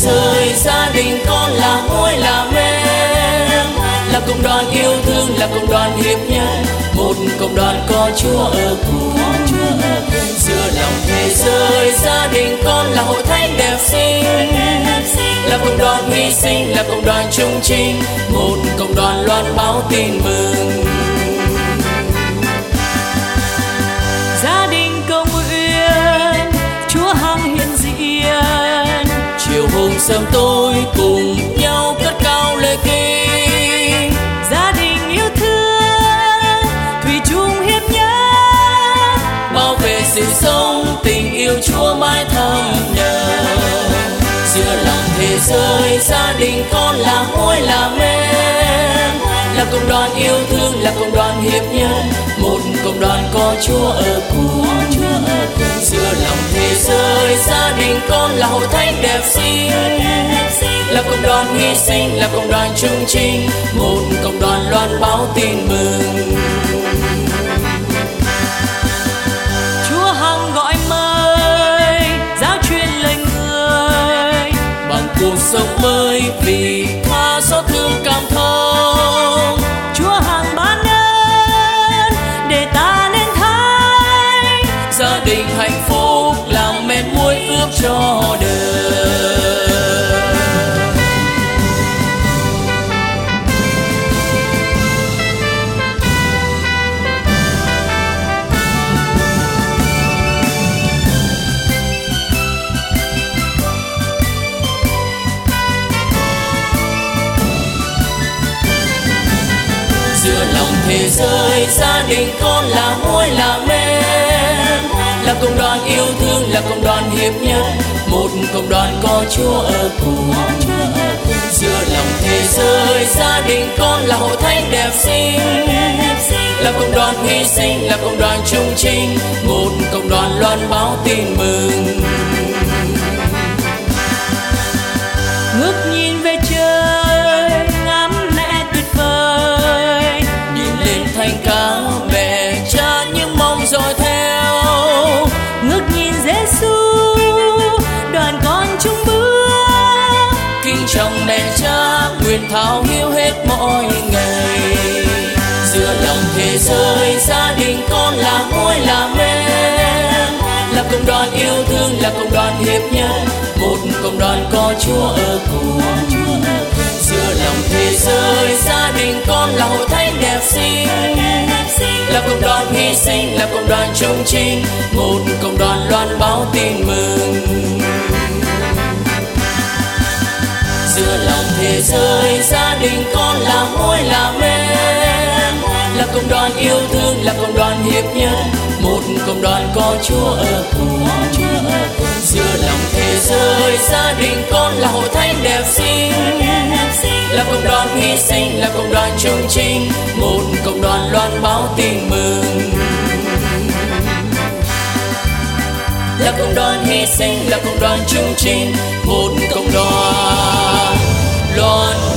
rời gia đình con là môi là mẹ là cộng đoàn yêu thương, là cộng đoàn hiệp nhân. Một cộng đoàn có Chúa ở cùng giữa lòng thế giới, gia đình con là hội thánh đẹp xinh. Là cộng đoàn hy sinh, là cộng đoàn trung trinh. Một cộng đoàn loan báo tin mừng. Sớm tôi cùng nhau cất cao lời kinh gia đình yêu thương, thủy chung hiệp nhất bảo vệ sự sống tình yêu chúa mãi thầm nhờ giữa lòng thế giới, gia đình con là ngôi là men là cộng đoàn yêu thương, là cộng đoàn hiệp nhân. Một cộng đoàn có chúa ở cùng con thanh đẹp xinh. Là cộng đoàn hy sinh, là cộng đoàn trung trinh một cộng đoàn loan báo tin mừng. Giữa lòng thế giới, gia đình con là môi là men. Là cộng đoàn yêu thương, là cộng đoàn hiệp nhất một cộng đoàn có chúa ở cùng. Giữa lòng thế giới, gia đình con là hội thánh đẹp xinh. Là cộng đoàn hy sinh, là cộng đoàn trung trinh. Một cộng đoàn loan báo tin mừng. Ngước nhìn trong mẹ cha, nguyện thao hiếu hết mọi ngày. Giữa lòng thế giới, gia đình con là ngôi là men. Là cộng đoàn yêu thương, là cộng đoàn hiệp nhân. Một cộng đoàn có chúa ở cùng. Giữa lòng thế giới, gia đình con là hội thánh đẹp xinh. Là cộng đoàn hy sinh, là cộng đoàn trung trinh một cộng đoàn loan báo tin mừng. Giữa lòng thế giới, gia đình con là mối là men là cộng đoàn yêu thương, là cộng đoàn hiệp nhân. Một cộng đoàn có chúa ở cùng giữa lòng thế giới, gia đình con là hội thánh đẹp xinh. Là cộng đoàn hy sinh, là cộng đoàn trung trinh một cộng đoàn loan báo tin mừng. Là cộng đoàn hy sinh, là cộng đoàn trung trinh một cộng đoàn loan